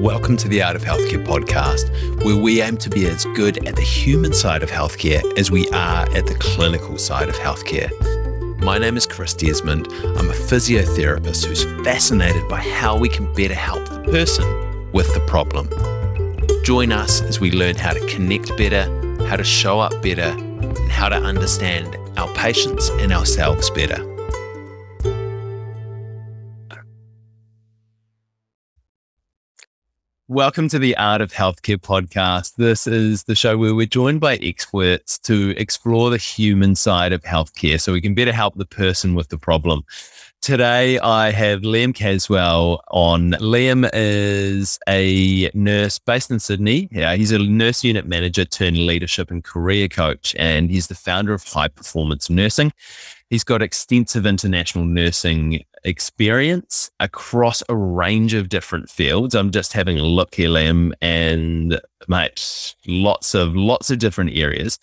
Welcome to the Art of Healthcare podcast, where we aim to be as good at the human side of healthcare as we are at the clinical side of healthcare. My name is Chris Desmond. I'm a physiotherapist who's fascinated by how we can better help the person with the problem. Join us as we learn how to connect better, how to show up better, and how to understand our patients and ourselves better. Welcome to the Art of Healthcare podcast. This is the show where we're joined by experts to explore the human side of healthcare so we can better help the person with the problem. Today, I have Liam Caswell on. Liam is a nurse based in Sydney. Yeah, he's a nurse unit manager turned leadership and career coach, and he's the founder of High Performance Nursing. He's got extensive international nursing experience across a range of different fields. I'm just having a look here, Liam, and mate, lots of lots of different areas.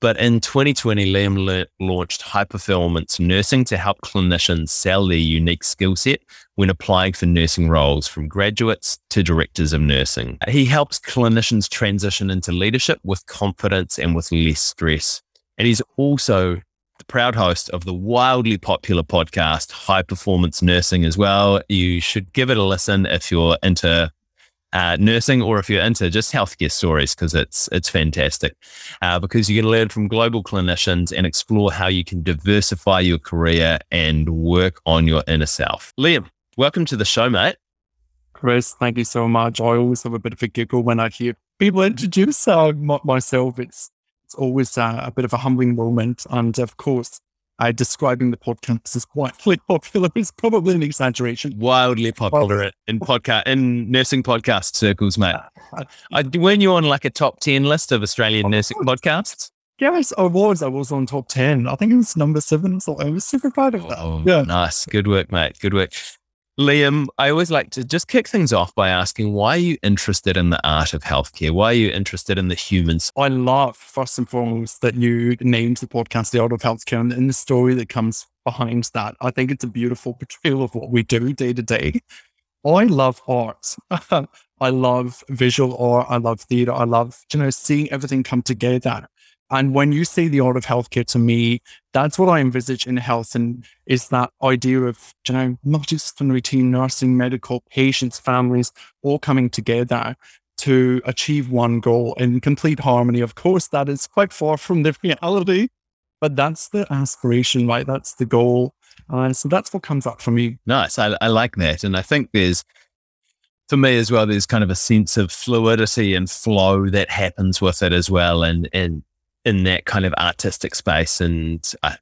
But in 2020, Liam le- launched High Performance Nursing to help clinicians sell their unique skill set when applying for nursing roles from graduates to directors of nursing. He helps clinicians transition into leadership with confidence and with less stress. And he's also the proud host of the wildly popular podcast, High Performance Nursing, as well. You should give it a listen if you're into uh, nursing or if you're into just healthcare stories, because it's it's fantastic. Uh, because you can learn from global clinicians and explore how you can diversify your career and work on your inner self. Liam, welcome to the show, mate. Chris, thank you so much. I always have a bit of a giggle when I hear people introduce uh, myself. It's it's always uh, a bit of a humbling moment. And of course, uh, describing the podcast as wildly popular is probably an exaggeration. Wildly popular well, in podcast in nursing podcast circles, mate. Uh, I, weren't you on like a top ten list of Australian nursing podcasts? Yes, I was. I was on top ten. I think it was number seven. So I was super proud of that. Oh, yeah. nice. Good work, mate. Good work. Liam, I always like to just kick things off by asking why are you interested in the art of healthcare? Why are you interested in the humans? I love, first and foremost, that you named the podcast The Art of Healthcare and, the story that comes behind that. I think it's a beautiful portrayal of what we do day to day. I love art. I love visual art. I love theater. I love, you know, seeing everything come together. And when you say the art of healthcare to me, that's what I envisage in health and is that idea of, you know, multidisciplinary team, nursing, medical, patients, families, all coming together to achieve one goal in complete harmony. Of course, that is quite far from the reality, but that's the aspiration, right? That's the goal. And so that's what comes up for me. Nice. I, I like that. And I think there's, for me as well, there's kind of a sense of fluidity and flow that happens with it as well. And, and in that kind of artistic space. And I,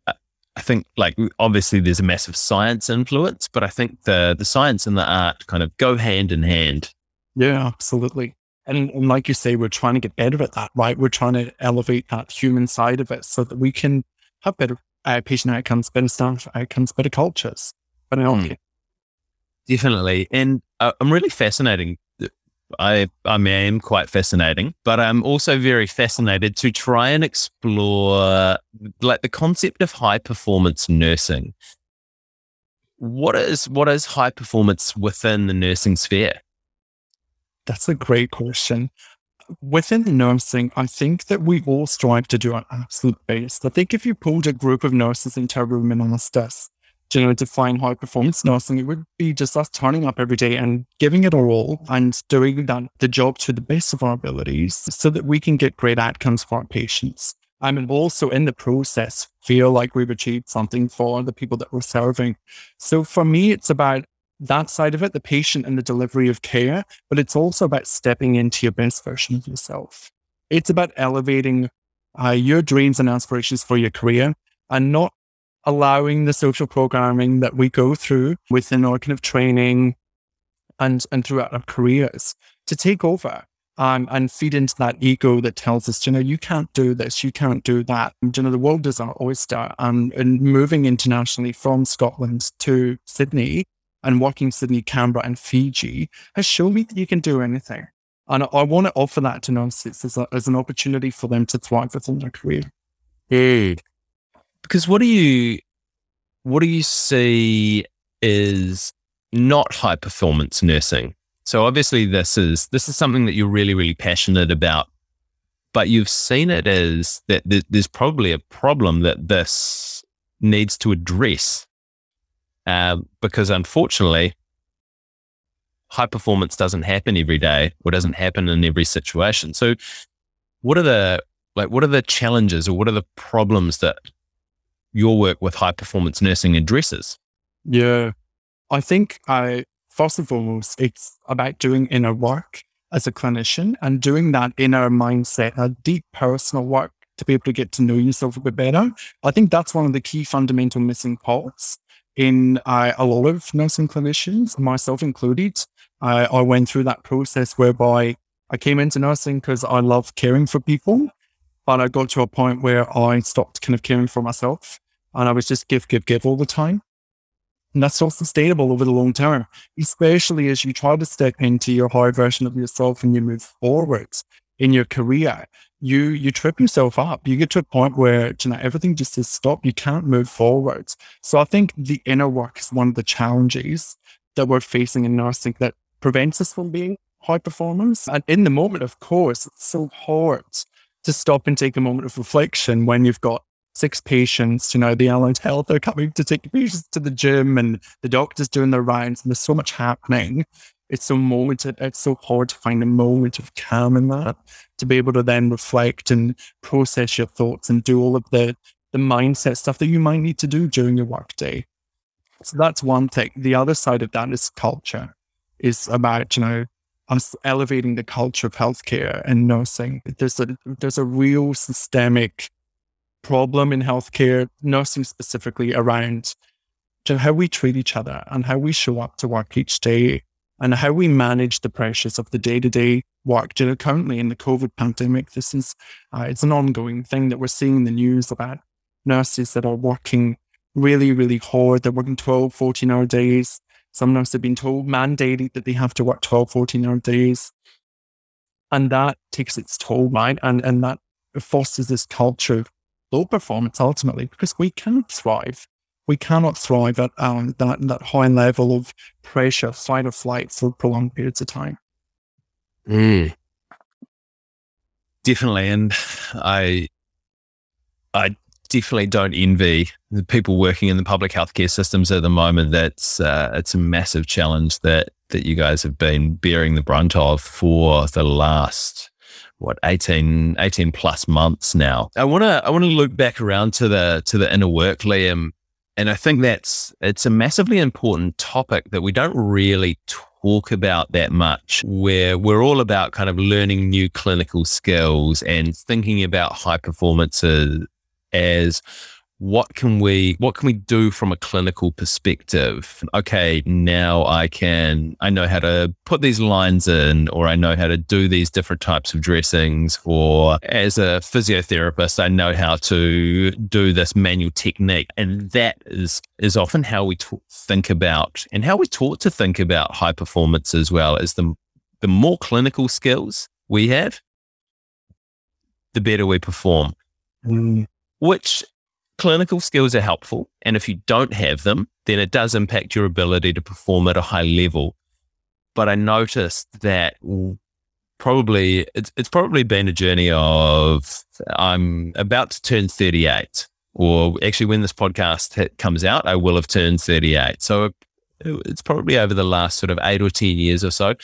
I think like obviously there's a massive science influence, but I think the the science and the art kind of go hand in hand. Yeah, absolutely. And, and like you say, we're trying to get better at that, right? We're trying to elevate that human side of it so that we can have better uh, patient outcomes, better staff outcomes, better cultures, better healthcare. Mm. Definitely. And uh, I'm really fascinating I I am quite fascinating, but I'm also very fascinated to try and explore like the concept of high performance nursing. What is what is high performance within the nursing sphere? That's a great question. Within nursing, I think that we all strive to do our absolute best. I think if you pulled a group of nurses into a room and asked us, you know, define high performance nursing, it would be just us turning up every day and giving it our all and doing that the job to the best of our abilities so that we can get great outcomes for our patients. I mean, also in the process, feel like we've achieved something for the people that we're serving. So for me, it's about that side of it, the patient and the delivery of care, but it's also about stepping into your best version of yourself. It's about elevating uh, your dreams and aspirations for your career and not allowing the social programming that we go through within our kind of training and and throughout our careers to take over um, and feed into that ego that tells us, you know, you can't do this, you can't do that. And, you know, the world is our oyster. Um, and moving internationally from Scotland to Sydney and working Sydney, Canberra, and Fiji has shown me that you can do anything. And I, I want to offer that to nurses as, as an opportunity for them to thrive within their career. Hey, because what do you what do you see is not high performance nursing? So obviously this is this is something that you're really really passionate about, but you've seen it as that there's probably a problem that this needs to address, uh, because unfortunately, high performance doesn't happen every day or doesn't happen in every situation. So, what are the like what are the challenges or what are the problems that your work with high performance nursing addresses? Yeah, I think I first and foremost, it's about doing inner work as a clinician and doing that inner mindset, a deep personal work to be able to get to know yourself a bit better. I think that's one of the key fundamental missing parts in uh, a lot of nursing clinicians, myself included. I, I went through that process whereby I came into nursing because I love caring for people, but I got to a point where I stopped kind of caring for myself and I was just give, give, give all the time. And that's not sustainable over the long term, especially as you try to step into your higher version of yourself and you move forwards in your career. You you trip yourself up. You get to a point where you know everything just is stop. You can't move forwards. So I think the inner work is one of the challenges that we're facing in nursing that prevents us from being high performers. And in the moment, of course, it's so hard to stop and take a moment of reflection when you've got six patients, you know, the allied health are coming to take patients to the gym and the doctor's doing their rounds and there's so much happening. It's so momented, it's so hard to find a moment of calm in that to be able to then reflect and process your thoughts and do all of the the mindset stuff that you might need to do during your workday. So that's one thing. The other side of that is culture, is about, you know, us elevating the culture of healthcare and nursing. There's a there's a real systemic problem in healthcare, nursing specifically, around how we treat each other and how we show up to work each day and how we manage the pressures of the day to day work. You know, currently in the COVID pandemic, this is uh, it's an ongoing thing that we're seeing in the news about nurses that are working really, really hard. They're working 12, 14 hour days. Some nurses have been told, mandated that they have to work 12, 14 hour days. And that takes its toll, right? And, and that fosters this culture of low performance ultimately because we cannot thrive. We cannot thrive at um, that, that high level of pressure, fight or flight for prolonged periods of time. Mm. Definitely. And I, I definitely don't envy the people working in the public healthcare systems at the moment. That's uh, it's a massive challenge that that you guys have been bearing the brunt of for the last what 18, 18 plus months now. I want to I want to look back around to the to the inner work, Liam, and I think that's it's a massively important topic that we don't really talk about that much. Where we're all about kind of learning new clinical skills and thinking about high performances as what can we what can we do from a clinical perspective? Okay now i can i know how to put these lines in or i know how to do these different types of dressings or as a physiotherapist i know how to do this manual technique. And that is is often how we t- think about and how we're taught to think about high performance as well as the the more clinical skills we have the better we perform. Mm. which clinical skills are helpful. And if you don't have them, then it does impact your ability to perform at a high level. But I noticed that probably it's, it's probably been a journey of I'm about to turn 38, or actually, when this podcast comes out, I will have turned 38. So uh, it's probably over the last sort of eight or 10 years or so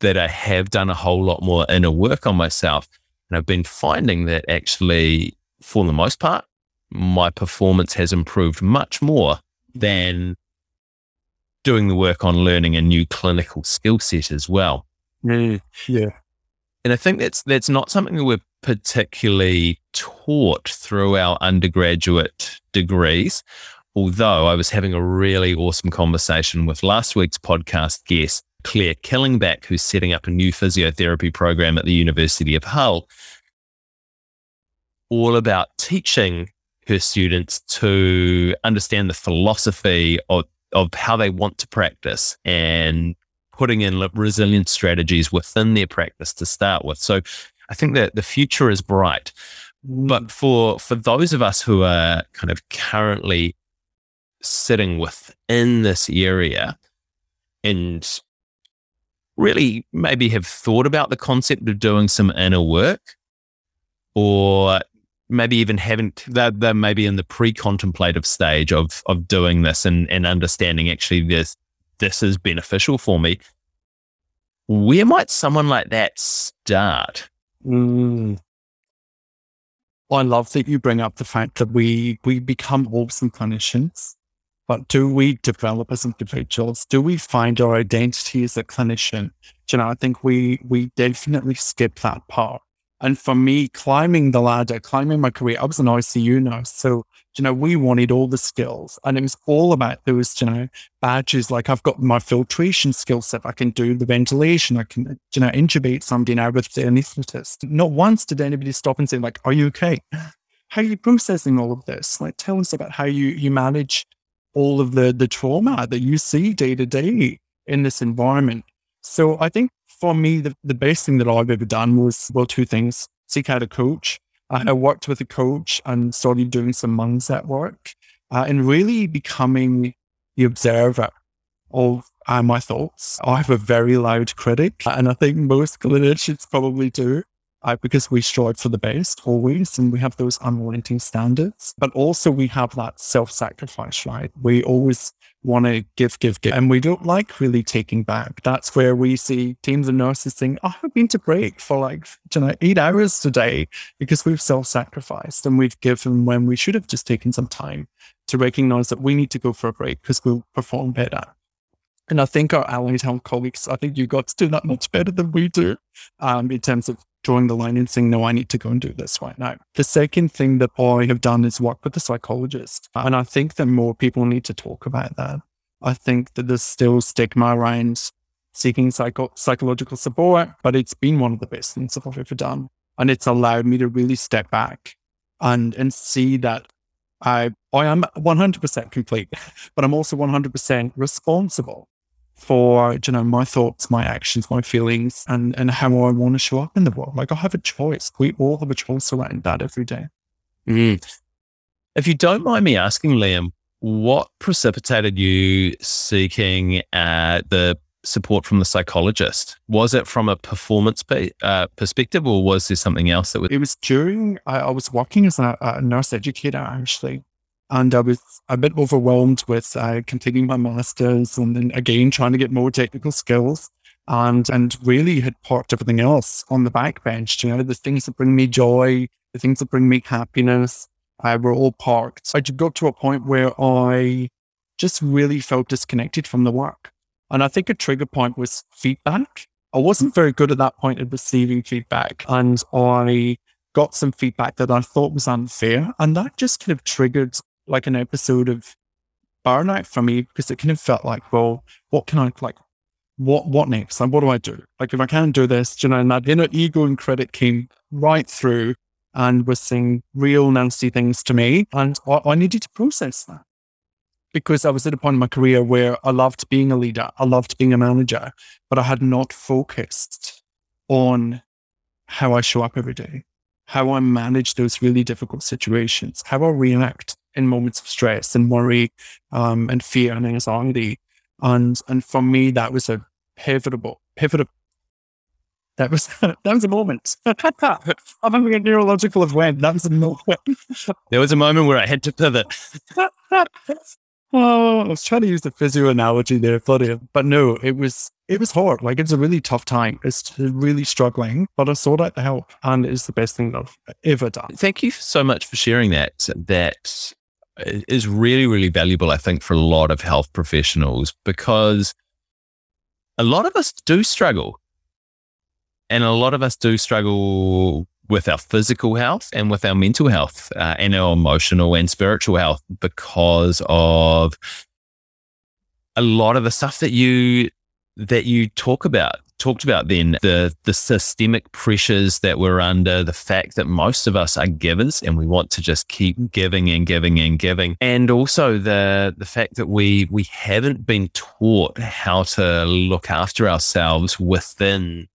that I have done a whole lot more inner work on myself. And I've been finding that actually, for the most part, my performance has improved much more than doing the work on learning a new clinical skill set as well. Mm, yeah. And I think that's that's not something that we're particularly taught through our undergraduate degrees. Although I was having a really awesome conversation with last week's podcast guest, Claire Killingback, who's setting up a new physiotherapy program at the University of Hull, all about teaching her students to understand the philosophy of, of how they want to practice and putting in resilience strategies within their practice to start with. So I think that the future is bright. But mm. for for those of us who are kind of currently sitting within this area and really maybe have thought about the concept of doing some inner work or maybe even haven't they're, they're maybe in the pre-contemplative stage of of doing this and, and understanding actually this this is beneficial for me where might someone like that start? Mm. i love that you bring up the fact that we we become awesome clinicians but do we develop as individuals? Do we find our identity as a clinician? You know i think we we definitely skip that part and for me, climbing the ladder, climbing my career, I was an ICU nurse. So, you know, we wanted all the skills and it was all about those, you know, badges. Like I've got my filtration skill set. I can do the ventilation. I can, you know, intubate somebody now with the anesthetist. Not once did anybody stop and say like, are you okay? How are you processing all of this? Like, tell us about how you, you manage all of the, the trauma that you see day to day in this environment. So I think for me, the, the best thing that I've ever done was, well, two things seek out a coach. Uh, I worked with a coach and started doing some mindset work uh, and really becoming the observer of uh, my thoughts. I have a very loud critic, and I think most clinicians probably do. Uh, because we strive for the best always and we have those unrelenting standards. But also we have that self sacrifice, right? We always want to give, give, give. And we don't like really taking back. That's where we see teams of nurses saying, oh, I've been to break for like, you know, eight hours today because we've self sacrificed and we've given when we should have just taken some time to recognize that we need to go for a break because we'll perform better. And I think our allied health colleagues, I think you got to do that much better than we do um, in terms of drawing the line and saying, no, I need to go and do this right now. The second thing that I have done is work with a psychologist. And I think that more people need to talk about that. I think that there's still stigma around seeking psycho- psychological support, but it's been one of the best things I've ever done. And it's allowed me to really step back and, and see that I, I am 100% complete, but I'm also 100% responsible for you know my thoughts, my actions, my feelings, and and how I want to show up in the world. Like I have a choice. We all have a choice around that every day. Mm. If you don't mind me asking, Liam, what precipitated you seeking uh, the support from the psychologist? Was it from a performance uh, perspective, or was there something else that was? It was during I, I was working as a, a nurse educator actually, and I was a bit overwhelmed with uh, completing my masters and then again trying to get more technical skills and and really had parked everything else on the back bench. You know, the things that bring me joy, the things that bring me happiness, uh, were all parked. I got to a point where I just really felt disconnected from the work. And I think a trigger point was feedback. I wasn't very good at that point at receiving feedback. And I got some feedback that I thought was unfair. And that just kind of triggered like an episode of burnout for me because it kind of felt like, well, what can I like? What what next? Like, what do I do? Like, if I can't do this, you know, and that inner ego and credit came right through and was saying real nasty things to me, and I, I needed to process that because I was at a point in my career where I loved being a leader, I loved being a manager, but I had not focused on how I show up every day, how I manage those really difficult situations, how I react in moments of stress and worry um, and fear and anxiety. And and for me, that was a pivotal, pivotal. That was that was a moment. I'm having a neurological event. That was a moment. there was a moment where I had to pivot. oh, I was trying to use the physio analogy there, but but no, it was it was hard. Like it's a really tough time. It's really struggling, but I sought out the help, and it's the best thing I've ever done. Thank you so much for sharing that. That is really, really valuable, I think, for a lot of health professionals because a lot of us do struggle. And a lot of us do struggle with our physical health and with our mental health uh, and our emotional and spiritual health because of a lot of the stuff that you that you talk about talked about then the the systemic pressures that we're under the fact that most of us are givers and we want to just keep giving and giving and giving. And also the the fact that we we haven't been taught how to look after ourselves within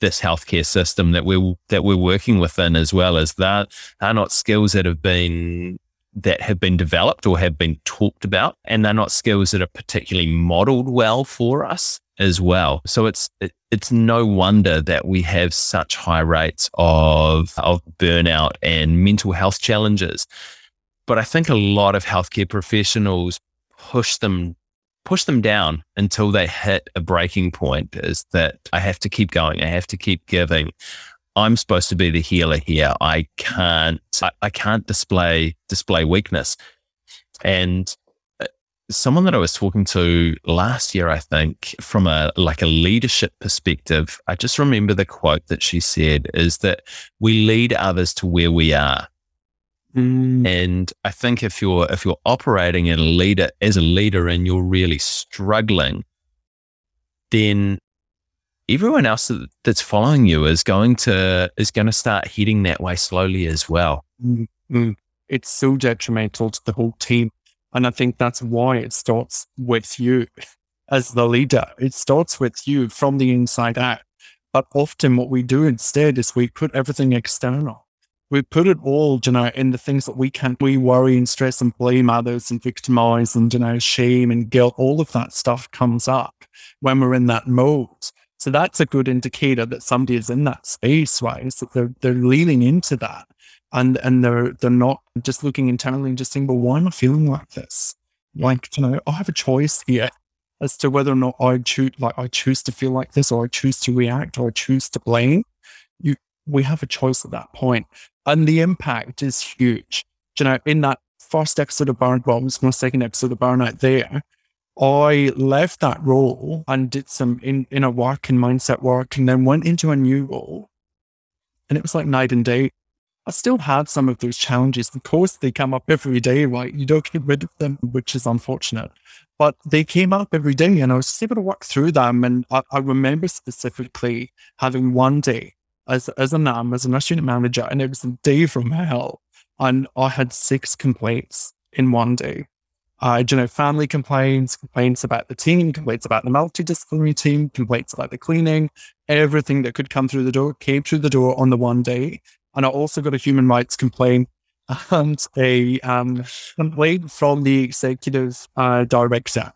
this healthcare system that we're that we're working within as well as that are not skills that have been that have been developed or have been talked about, and they're not skills that are particularly modeled well for us as well. So it's it, it's no wonder that we have such high rates of of burnout and mental health challenges. But I think a lot of healthcare professionals push them push them down until they hit a breaking point is that I have to keep going. I have to keep giving. I'm supposed to be the healer here. I can't I, I can't display display weakness. And someone that I was talking to last year, I think, from a like a leadership perspective, I just remember the quote that she said is that we lead others to where we are. Mm. And I think if you're if you're operating in a leader as a leader and you're really struggling, then everyone else that's following you is going to is going to start heading that way slowly as well. Mm-hmm. It's so detrimental to the whole team, and I think that's why it starts with you as the leader. It starts with you from the inside out. But often, what we do instead is we put everything external. We put it all, you know, in the things that we can't. We worry and stress and blame others and victimize and, you know, shame and guilt. All of that stuff comes up when we're in that mode. So that's a good indicator that somebody is in that space, right? So they're they're leaning into that, and and they're they're not just looking internally and just saying, "Well, why am I feeling like this? Like, you know, I have a choice here as to whether or not I choose, like, I choose to feel like this, or I choose to react, or I choose to blame." You, we have a choice at that point, and the impact is huge. You know, in that first episode of Burnout, well, it was my second episode of Burnout there I left that role and did some in, inner work and mindset work and then went into a new role. And it was like night and day. I still had some of those challenges. Of course, they come up every day, right? You don't get rid of them, which is unfortunate. But they came up every day and I was just able to work through them. And I, I remember specifically having one day as, as a NAM, as an unit manager, and it was a day from hell. And I had six complaints in one day uh, you know, family complaints, complaints about the team, complaints about the multidisciplinary team, complaints about the cleaning, everything that could come through the door came through the door on the one day. And I also got a human rights complaint and a um, complaint from the executive uh, director.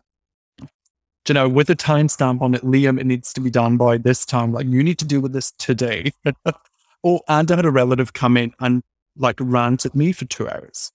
You know, with a timestamp on it, Liam, it needs to be done by this time. Like, you need to deal with this today. oh, and I had a relative come in and like rant at me for two hours.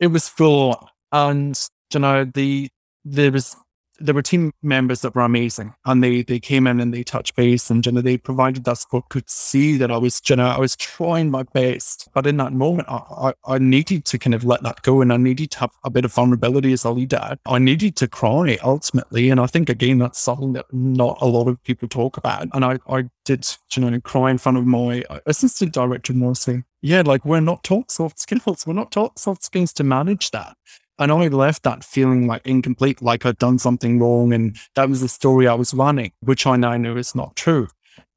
It was full and you know the there was there were team members that were amazing and they they came in and they touched base and you know they provided that support. Could see that i was you know i was trying my best but in that moment I, I, I needed to kind of let that go and i needed to have a bit of vulnerability as a leader. I needed to cry ultimately and i think again that's something that not a lot of people talk about and i i did you know cry in front of my uh, assistant director nursing yeah like we're not taught soft skills we're not taught soft skills to manage that and I left that feeling like incomplete, like I'd done something wrong. And that was the story I was running, which I now know is not true.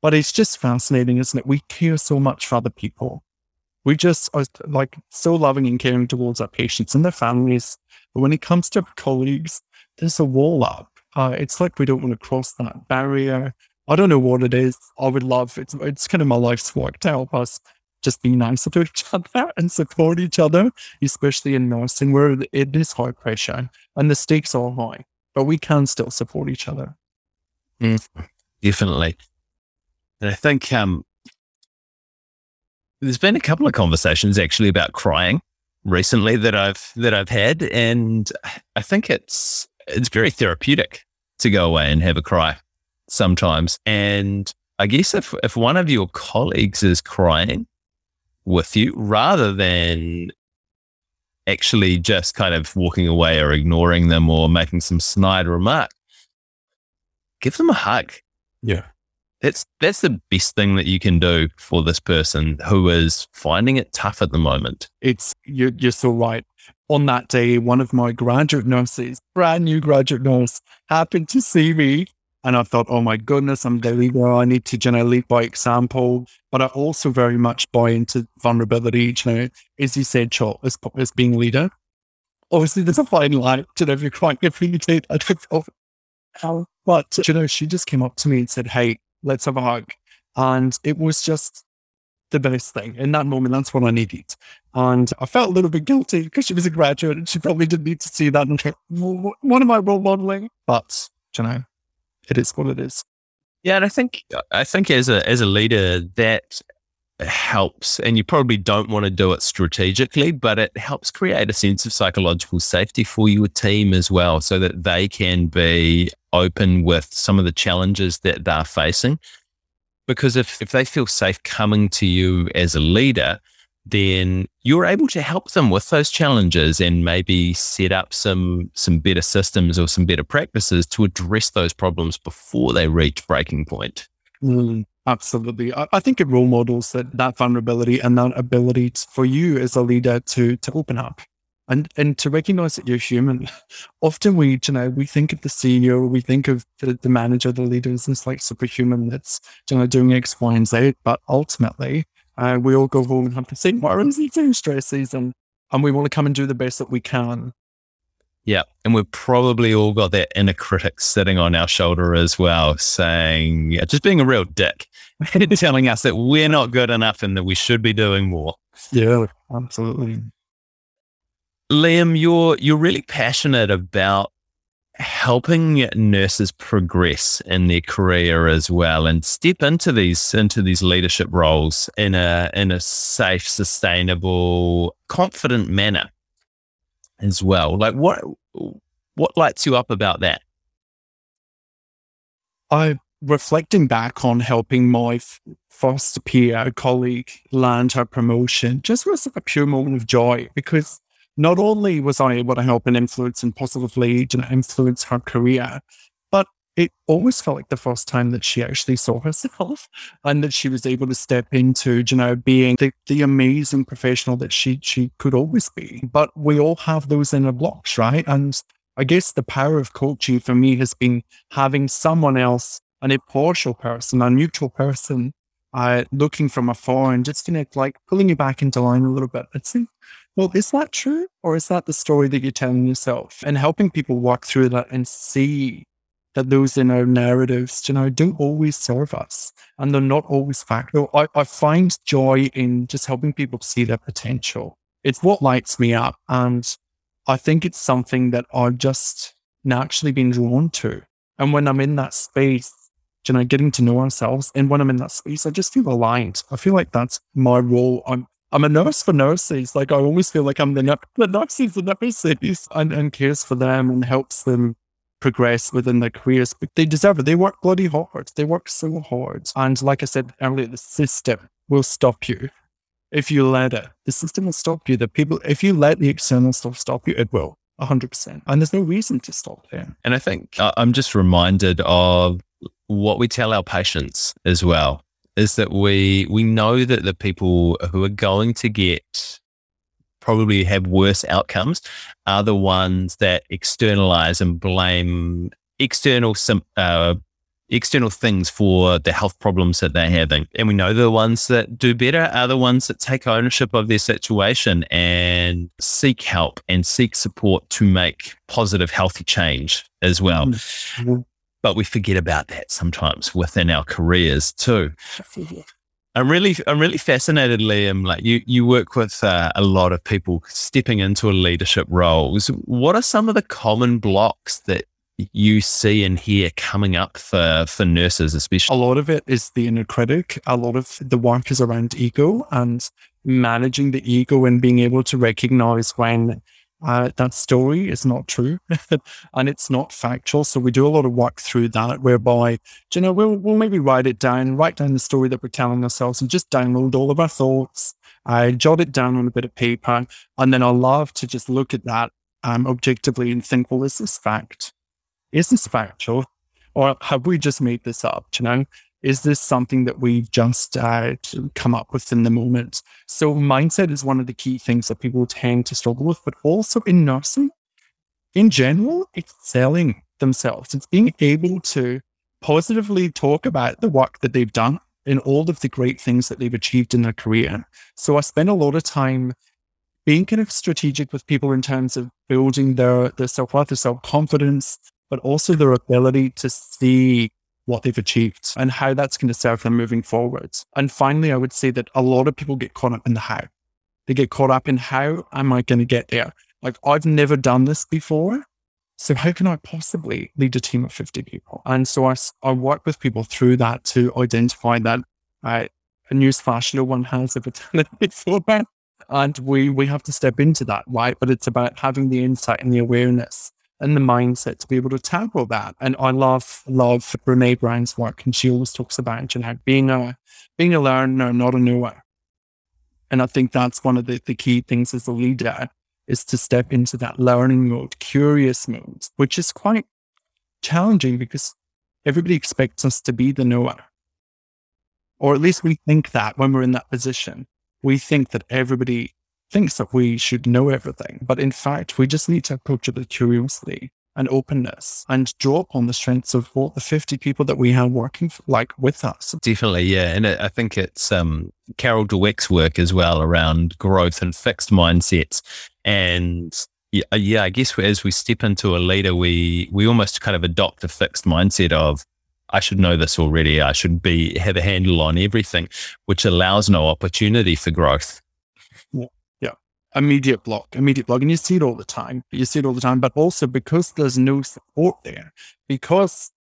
But it's just fascinating, isn't it? We care so much for other people. We just are like so loving and caring towards our patients and their families. But when it comes to colleagues, there's a wall up. Uh, it's like we don't want to cross that barrier. I don't know what it is. I would love it's it's kind of my life's work to help us just be nicer to each other and support each other, especially in nursing where it is high pressure and the stakes are high, but we can still support each other. Mm, definitely. And I think um, there's been a couple of conversations actually about crying recently that I've that I've had, and I think it's it's very therapeutic to go away and have a cry sometimes. And I guess if if one of your colleagues is crying, with you rather than actually just kind of walking away or ignoring them or making some snide remark. Give them a hug. Yeah. That's that's the best thing that you can do for this person who is finding it tough at the moment. It's you're, you're so right. On that day, one of my graduate nurses, brand new graduate nurse, happened to see me and I thought, oh my goodness, um, I'm the leader. I need to, you know, lead by example. But I also very much buy into vulnerability, you know, as you said, Chol, as, as being leader. Obviously, there's a fine line, you know, if you're quite if you take that. Um, but, you know, she just came up to me and said, hey, let's have a hug. And it was just, the best thing. In that moment, that's what I needed. And I felt a little bit guilty because she was a graduate and she probably didn't need to see that. And what am I role modeling? But, you know, it is what it is. Yeah, and I think I think as a as a leader that helps and you probably don't want to do it strategically but it helps create a sense of psychological safety for your team as well so that they can be open with some of the challenges that they're facing because if if they feel safe coming to you as a leader then you're able to help them with those challenges and maybe set up some some better systems or some better practices to address those problems before they reach breaking point. Mm, absolutely, I, I, think it role models that that vulnerability and that ability for you as a leader to to open up and and to recognize that you're human. Often we you know we think of the CEO, we think of the, the manager, the leaders as this like superhuman that's you know doing X, Y, and Z, but ultimately uh, we all go home and have the same worries and same stresses, and and we want to come and do the best that we can. Yeah, and we've probably all got that inner critic sitting on our shoulder as well, saying, yeah, just being a real dick, telling us that we're not good enough and that we should be doing more. Yeah, absolutely. Liam, you're you're really passionate about helping nurses progress in their career as well and step into these into these leadership roles in a in a safe sustainable confident manner as well. Like what what lights you up about that? I reflecting back on helping my foster peer colleague land her promotion just was a pure moment of joy because not only was I able to help and influence and positively influence her career, but it always felt like the first time that she actually saw herself and that she was able to step into, you know, being the, the amazing professional that she she could always be. But we all have those inner blocks, right? And I guess the power of coaching for me has been having someone else, an impartial person, a neutral person, uh, looking from afar and just, you know, like pulling you back into line a little bit. It's well, is that true? Or is that the story that you're telling yourself? And helping people walk through that and see that those in our narratives, you know, don't always serve us and they're not always factual. I, I find joy in just helping people see their potential. It's what lights me up. And I think it's something that I've just naturally been drawn to. And when I'm in that space, you know, getting to know ourselves, and when I'm in that space, I just feel aligned. I feel like that's my role. I'm I'm a nurse for nurses. Like I always feel like I'm the, the nurses and nurses and, and cares for them and helps them progress within their careers. But they deserve it. They work bloody hard. They work so hard. And like I said earlier, the system will stop you if you let it. The system will stop you. The people, if you let the external stuff stop you, it will. 100%. And there's no reason to stop there. And I think uh, I'm just reminded of what we tell our patients as well is that we we know that the people who are going to get probably have worse outcomes are the ones that externalize and blame external uh, external things for the health problems that they're having. And we know the ones that do better are the ones that take ownership of their situation and seek help and seek support to make positive, healthy change as well. Mm-hmm but we forget about that sometimes within our careers too. I'm really, I'm really fascinated, Liam. Like you, you work with uh, a lot of people stepping into a leadership roles. What are some of the common blocks that you see and hear coming up for for nurses, especially? A lot of it is the inner critic. A lot of the work is around ego and managing the ego and being able to recognize when uh, that story is not true and it's not factual. So we do a lot of work through that, whereby, you know, we'll, we'll maybe write it down, write down the story that we're telling ourselves and just download all of our thoughts. I jot it down on a bit of paper. And then I love to just look at that um, objectively and think, well, is this fact? Is this factual? Or have we just made this up? You know, is this something that we've just uh, come up with in the moment? So, mindset is one of the key things that people tend to struggle with, but also in nursing, in general, it's selling themselves. It's being able to positively talk about the work that they've done and all of the great things that they've achieved in their career. So, I spend a lot of time being kind of strategic with people in terms of building their, their self worth, their self confidence, but also their ability to see what they've achieved and how that's going to serve them moving forward. And finally, I would say that a lot of people get caught up in the how. They get caught up in how am I going to get there? Like, I've never done this before. So how can I possibly lead a team of 50 people? And so I, I work with people through that to identify that uh, a newsflash, no one has ever done it before. And we, we have to step into that, right? But it's about having the insight and the awareness and the mindset to be able to tackle that. And I love, love Brene Brown's work. And she always talks about, you being a, being a learner, not a knower. And I think that's one of the, the key things as a leader is to step into that learning mode, curious mode, which is quite challenging because everybody expects us to be the knower. Or at least we think that when we're in that position. We think that everybody thinks that we should know everything. But in fact, we just need to approach it with curiosity and openness and draw upon the strengths of all the 50 people that we have working for, like with us. Definitely, yeah. And I think it's um, Carol Dweck's work as well around growth and fixed mindsets. And yeah, uh, yeah, I guess as we step into a leader, we we almost kind of adopt a fixed mindset of I should know this already. I should be have a handle on everything, which allows no opportunity for growth immediate block, immediate block. And you see it all the time. You see it all the time. But also because there's no support there, because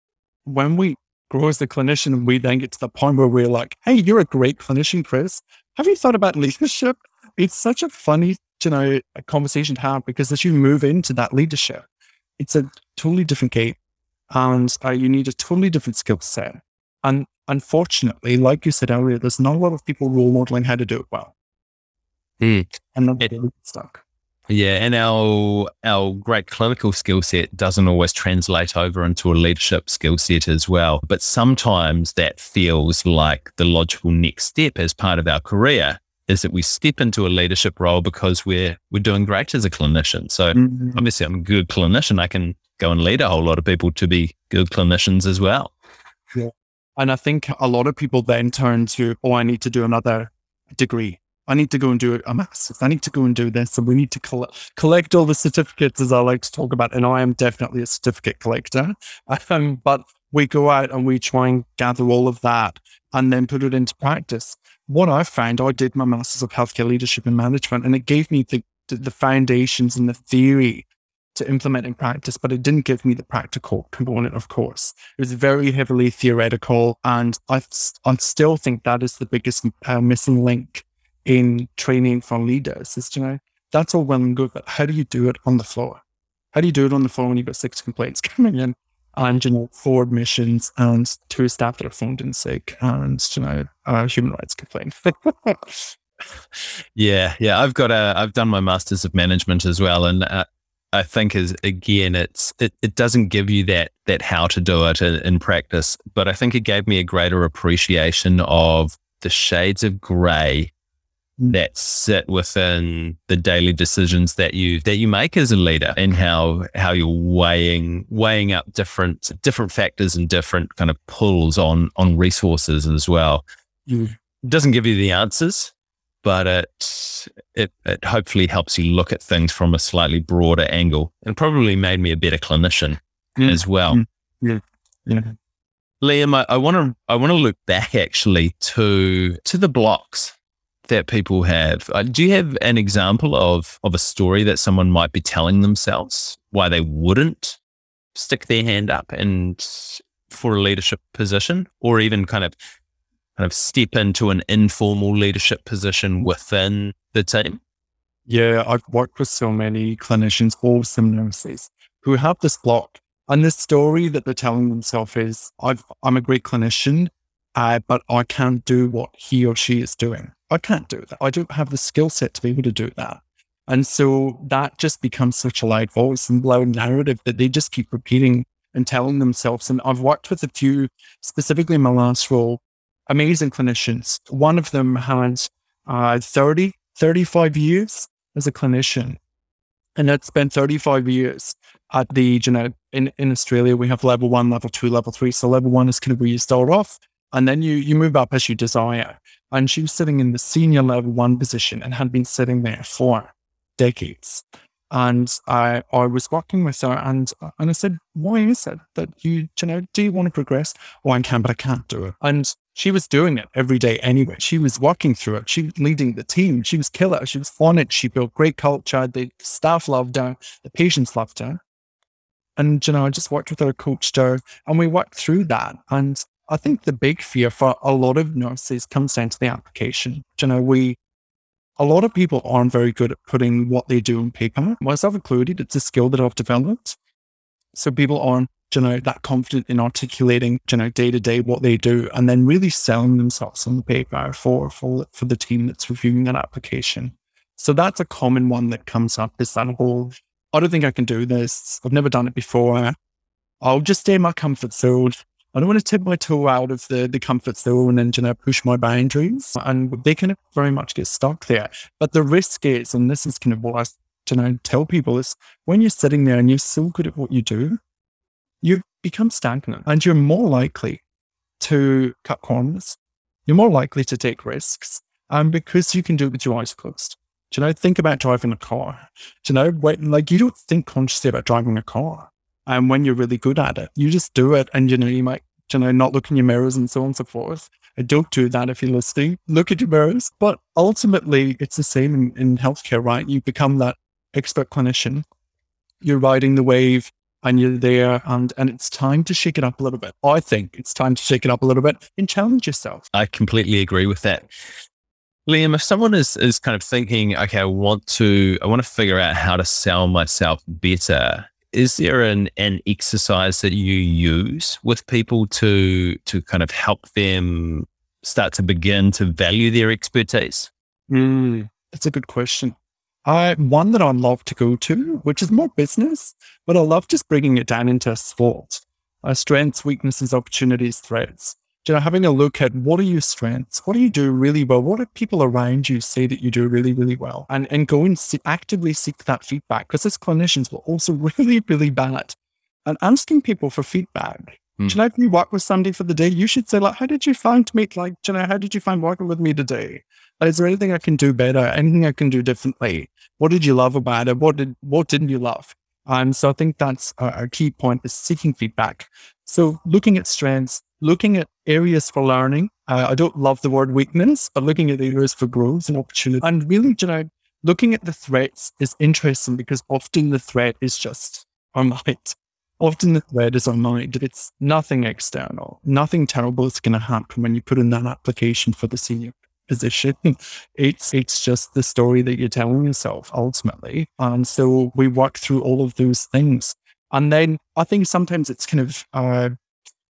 when we grow as a clinician, we then get to the point where we're like, hey, you're a great clinician, Chris. Have you thought about leadership? It's such a funny, you know, conversation to have because as you move into that leadership, it's a totally different game. And uh, you need a totally different skill set. And unfortunately, like you said earlier, there's not a lot of people role modeling how to do it well. Mm. And not it, stuck. Yeah, and our our great clinical skill set doesn't always translate over into a leadership skill set as well. But sometimes that feels like the logical next step as part of our career is that we step into a leadership role because we're we're doing great as a clinician. So mm-hmm. obviously I'm a good clinician. I can go and lead a whole lot of people to be good clinicians as well. Yeah. And I think a lot of people then turn to, oh, I need to do another degree I need to go and do a master's. I need to go and do this. And we need to collect, collect all the certificates, as I like to talk about. And I am definitely a certificate collector. Um, but we go out and we try and gather all of that and then put it into practice. What I found, I did my master's of healthcare leadership and management, and it gave me the, the foundations and the theory to implement in practice, but it didn't give me the practical component, of course. It was very heavily theoretical. And I, I still think that is the biggest uh, missing link in training for leaders is, you know, that's all well and good, but how do you do it on the floor? How do you do it on the floor when you've got six complaints coming in and, you know, four admissions and two staff that are phoned in sick and, you know, a human rights complaint? yeah. Yeah. I've got a, I've done my master's of management as well. And, uh, I think is again, it's it, it doesn't give you that that how to do it in, in practice, but I think it gave me a greater appreciation of the shades of grey that sit within the daily decisions that you that you make as a leader and how how you're weighing weighing up different different factors and different kind of pulls on on resources as well. Mm. It doesn't give you the answers, but it it it hopefully helps you look at things from a slightly broader angle and probably made me a better clinician mm. as well. Mm. Yeah. Yeah. Liam, I want to I want to look back actually to to the blocks that people have. Uh, do you have an example of of a story that someone might be telling themselves why they wouldn't stick their hand up and for a leadership position, or even kind of kind of step into an informal leadership position within the team? Yeah, I've worked with so many clinicians, awesome nurses, who have this block. And the story that they're telling themselves is, i am a great clinician, uh, but I can't do what he or she is doing. I can't do that. I don't have the skill set to be able to do that. And so that just becomes such a loud voice and loud narrative that they just keep repeating and telling themselves. And I've worked with a few, specifically in my last role, amazing clinicians. One of them had uh, 30, 35 years as a clinician. And had spent 35 years at the, know, in, in Australia, we have level one, level two, level three. So level one is kind of where you start off and then you you move up as you desire. And she was sitting in the senior level one position and had been sitting there for decades. And I, I was working with her and, and I said, why is it that you, you know, do you want to progress? Oh, I can, but I can't do it. And she was doing it every day anyway. She was working through it. She was leading the team. She was killer. She was on it. She built great culture. The staff loved her. The patients loved her. And, you know, I just worked with her, coached her, and we worked through that. And I think the big fear for a lot of nurses comes down to the application. You know, we, a lot of people aren't very good at putting what they do on paper. Myself included, it's a skill that I've developed. So people aren't, you know, that confident in articulating, you know, day to day what they do and then really selling themselves on the paper for, for, for the team that's reviewing that application. So that's a common one that comes up is that whole, I don't think I can do this. I've never done it before. I'll just stay in my comfort zone. I don't want to tip my toe out of the, the comfort zone and you know push my boundaries. And they kind of very much get stuck there. But the risk is, and this is kind of what I you know tell people is when you're sitting there and you're so good at what you do, you become stagnant and you're more likely to cut corners. You're more likely to take risks. And um, because you can do it with your eyes closed. Do you know, think about driving a car. Do you know, wait, like you don't think consciously about driving a car. And when you're really good at it, you just do it. And, you know, you might, you know, not look in your mirrors and so on and so forth. And don't do that if you're listening. Look at your mirrors. But ultimately, it's the same in, in healthcare, right? You become that expert clinician. You're riding the wave and you're there and and it's time to shake it up a little bit. I think it's time to shake it up a little bit and challenge yourself. I completely agree with that. Liam, if someone is is kind of thinking, okay, I want to I want to figure out how to sell myself better, is there an, an exercise that you use with people to to kind of help them start to begin to value their expertise? Mm, that's a good question. I one that I love to go to, which is more business, but I love just bringing it down into a SWOT. Uh, strengths, weaknesses, opportunities, threats you know, having a look at what are your strengths? What do you do really well? What do people around you say that you do really, really well? And, and go and see, actively seek that feedback because as clinicians, we're also really, really bad at asking people for feedback. Mm. You know, if you work with somebody for the day, you should say, like, how did you find me? Like, you know, how did you find working with me today? Like, is there anything I can do better? Anything I can do differently? What did you love about it? What did, what didn't you love? Um, so I think that's a, a key point is seeking feedback. So looking at strengths, looking at areas for learning. Uh, I don't love the word weakness, but looking at areas for growth and opportunity. And really, you know, looking at the threats is interesting because often the threat is just our mind. Often the threat is our mind. It's nothing external. Nothing terrible is going to happen when you put in that application for the senior position. It's it's just the story that you're telling yourself ultimately. And so we work through all of those things. And then I think sometimes it's kind of uh,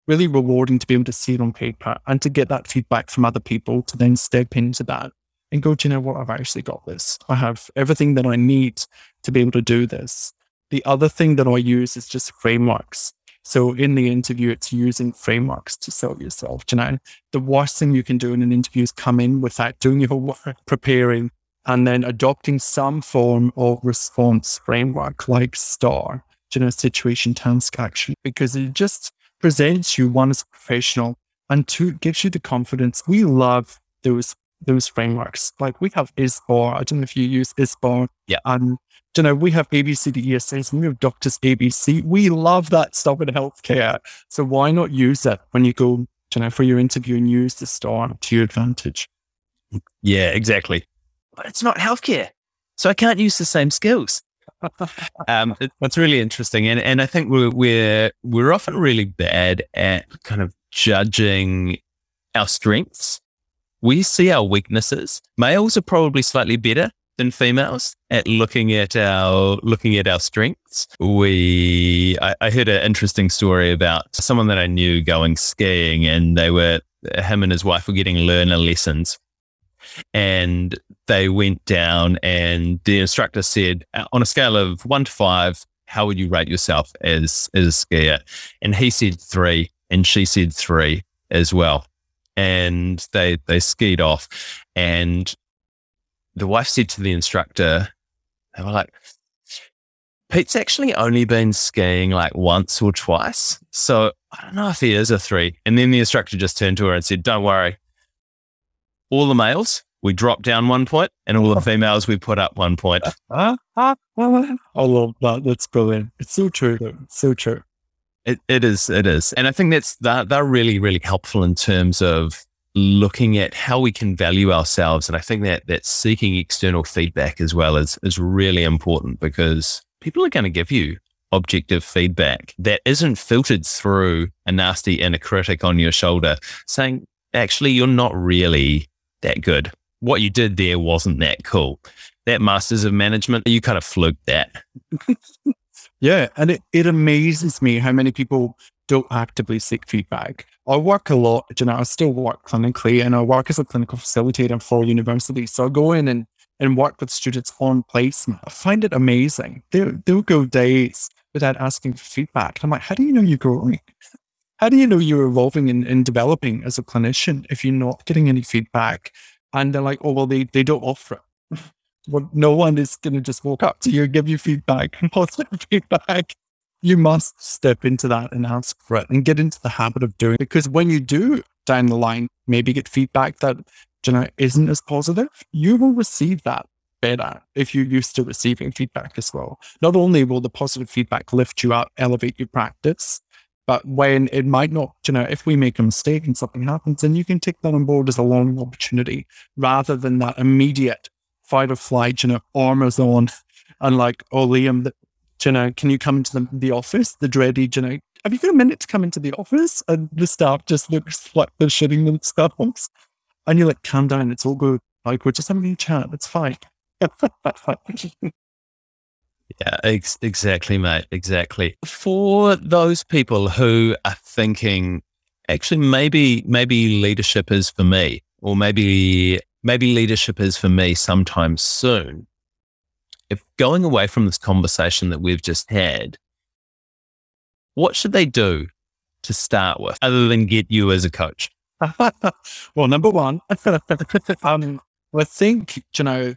really rewarding to be able to see it on paper and to get that feedback from other people to then step into that and go, do you know what? I've actually got this. I have everything that I need to be able to do this. The other thing that I use is just frameworks. So in the interview, it's using frameworks to sell yourself. You know, the worst thing you can do in an interview is come in without doing your work, preparing, and then adopting some form of response framework like STAR, you know, situation, task, action, because it just presents you one as a professional and two gives you the confidence. We love those those frameworks. Like we have ISBAR. I don't know if you use ISBAR. Yeah. And you know, we have ABCDESAs and we have Doctors ABC. We love that stuff in healthcare. So why not use it when you go, you know, for your interview and use the star to your advantage? Yeah, exactly. But it's not healthcare. So I can't use the same skills um, that's really interesting, and and I think we're we're we're often really bad at kind of judging our strengths. We see our weaknesses. Males are probably slightly better than females at looking at our looking at our strengths. We I, I heard an interesting story about someone that I knew going skiing, and they were him and his wife were getting learner lessons and they went down and the instructor said uh, on a scale of one to five how would you rate yourself as as a skier and he said three and she said three as well and they they skied off and the wife said to the instructor they were like Pete's actually only been skiing like once or twice. So I don't know if he is a three. And then the instructor just turned to her and said, Don't worry, all the males we drop down one point, and all the oh. females we put up one point. I love that. That's brilliant. It's so true, though. so true. It, it is. It is. And I think that's that they're really, really helpful in terms of looking at how we can value ourselves. And I think that that seeking external feedback as well is is really important because people are going to give you objective feedback that isn't filtered through a nasty inner critic on your shoulder saying, actually, you're not really that good. What you did there wasn't that cool. That Masters of Management, you kind of fluked that. yeah. And it, it amazes me how many people don't actively seek feedback. I work a lot, you know, I still work clinically and I work as a clinical facilitator for universities. So I go in and, and work with students on placement. I find it amazing. They'll, they'll go days without asking for feedback. I'm like, how do you know you're growing? How do you know you're evolving and, and developing as a clinician if you're not getting any feedback? And they're like, oh, well, they, they don't offer it. well, no one is going to just walk up to you give you feedback, positive feedback you must step into that and ask for it and get into the habit of doing it. Because when you do down the line, maybe get feedback that you know isn't as positive, you will receive that better if you're used to receiving feedback as well. Not only will the positive feedback lift you up, elevate your practice, but when it might not, you know, if we make a mistake and something happens, then you can take that on board as a learning opportunity rather than that immediate fight or flight, you know, armors on and like, oh, Liam, you know, can you come into the, the office? The dreaded, you know, have you got a minute to come into the office? And the staff just looks like they're shitting themselves. And you're like, calm down, it's all good. Like, we're just having a chat, it's fine. yeah, ex- exactly, mate. Exactly. For those people who are thinking, actually, maybe, maybe leadership is for me, or maybe, maybe leadership is for me sometime soon if going away from this conversation that we've just had, what should they do to start with other than get you as a coach? well, number one, um, I think, you know,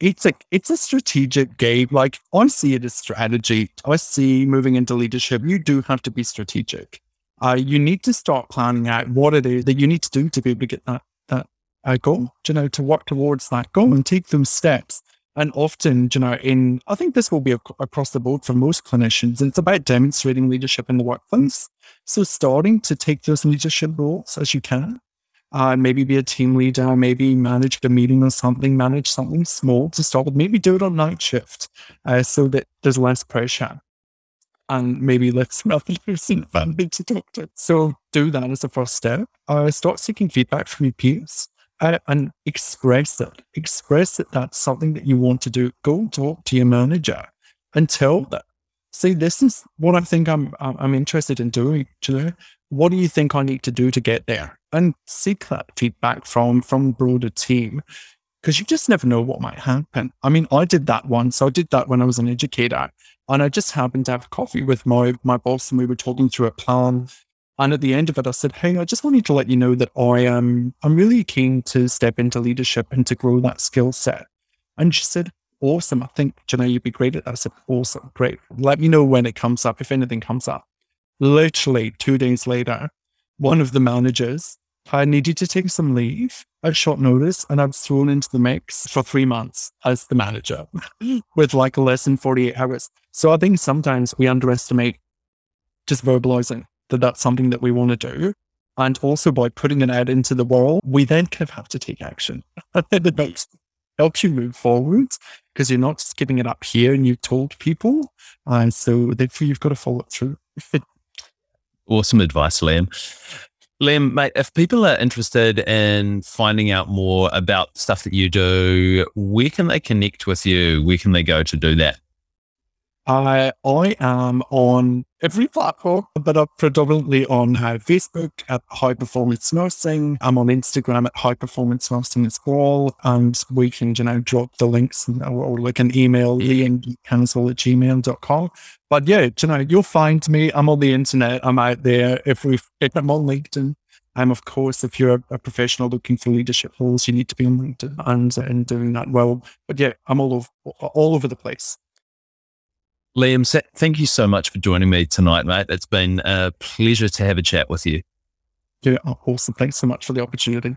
it's a it's a strategic game. Like I see it as strategy. I see moving into leadership, you do have to be strategic. Uh, you need to start planning out what it is that you need to do to be able to get that that uh, goal. You know, to work towards that goal and take those steps. And often, you know, in I think this will be ac- across the board for most clinicians. It's about demonstrating leadership in the workplace. So starting to take those leadership roles as you can. Uh, maybe be a team leader, maybe manage a meeting or something, manage something small to start with. Maybe do it on night shift uh, so that there's less pressure and maybe less relatives and family to talk to. So do that as a first step. Uh, start seeking feedback from your peers and express it. Express that that's something that you want to do. Go talk to your manager and tell them. See, this is what I think I'm I'm interested in doing. You know, what do you think I need to do to get there? And seek that feedback from from broader team, because you just never know what might happen. I mean, I did that once. I did that when I was an educator, and I just happened to have coffee with my my boss, and we were talking through a plan and at the end of it, I said, Hey, I just wanted to let you know that I am, I'm really keen to step into leadership and to grow that skill set. And she said, Awesome. I think, you know, you'd be great at that. I said, Awesome. Great. Let me know when it comes up, if anything comes up. Literally two days later, one of the managers I needed to take some leave at short notice and I was thrown into the mix for three months as the manager with like less than 48 hours. So I think sometimes we underestimate just verbalizing that that's something that we want to do. And also by putting it out into the world, we then kind of have to take action. it helps, helps you move forward because you're not just giving it up here and you've told people. And so therefore you've got to follow it through. awesome advice, Liam. Liam, mate, if people are interested in finding out more about stuff that you do, where can they connect with you? Where can they go to do that? I I am on every platform, but I'm predominantly on uh, Facebook at High Performance Nursing. I'm on Instagram at High Performance Nursing as well. And we can, you know, drop the links or, or like an email, liamcancel at gmail.com. But yeah, you know, you'll find me. I'm on the internet. I'm out there. If we if I'm on LinkedIn. Um, of course, if you're a, a, professional looking for leadership roles, you need to be on LinkedIn and, and doing that well. But yeah, I'm all over, all over the place. Liam, thank you so much for joining me tonight, mate. It's been a pleasure to have a chat with you. Yeah, oh, awesome. Thanks so much for the opportunity.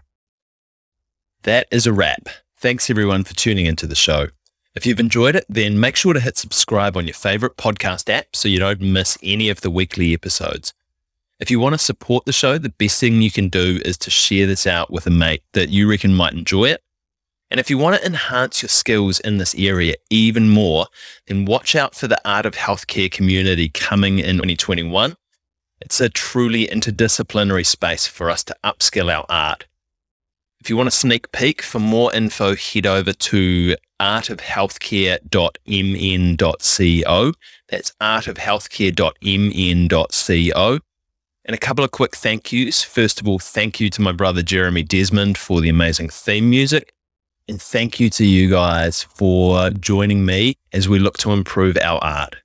That is a wrap. Thanks everyone for tuning into the show. If you've enjoyed it, then make sure to hit subscribe on your favorite podcast app so you don't miss any of the weekly episodes. If you want to support the show, the best thing you can do is to share this out with a mate that you reckon might enjoy it. And if you want to enhance your skills in this area even more, then watch out for the Art of Healthcare community coming in 2021. It's a truly interdisciplinary space for us to upskill our art. If you want a sneak peek, for more info, head over to artofhealthcare.mn.co. That's artofhealthcare.mn.co. And a couple of quick thank yous. First of all, thank you to my brother Jeremy Desmond for the amazing theme music. And thank you to you guys for joining me as we look to improve our art.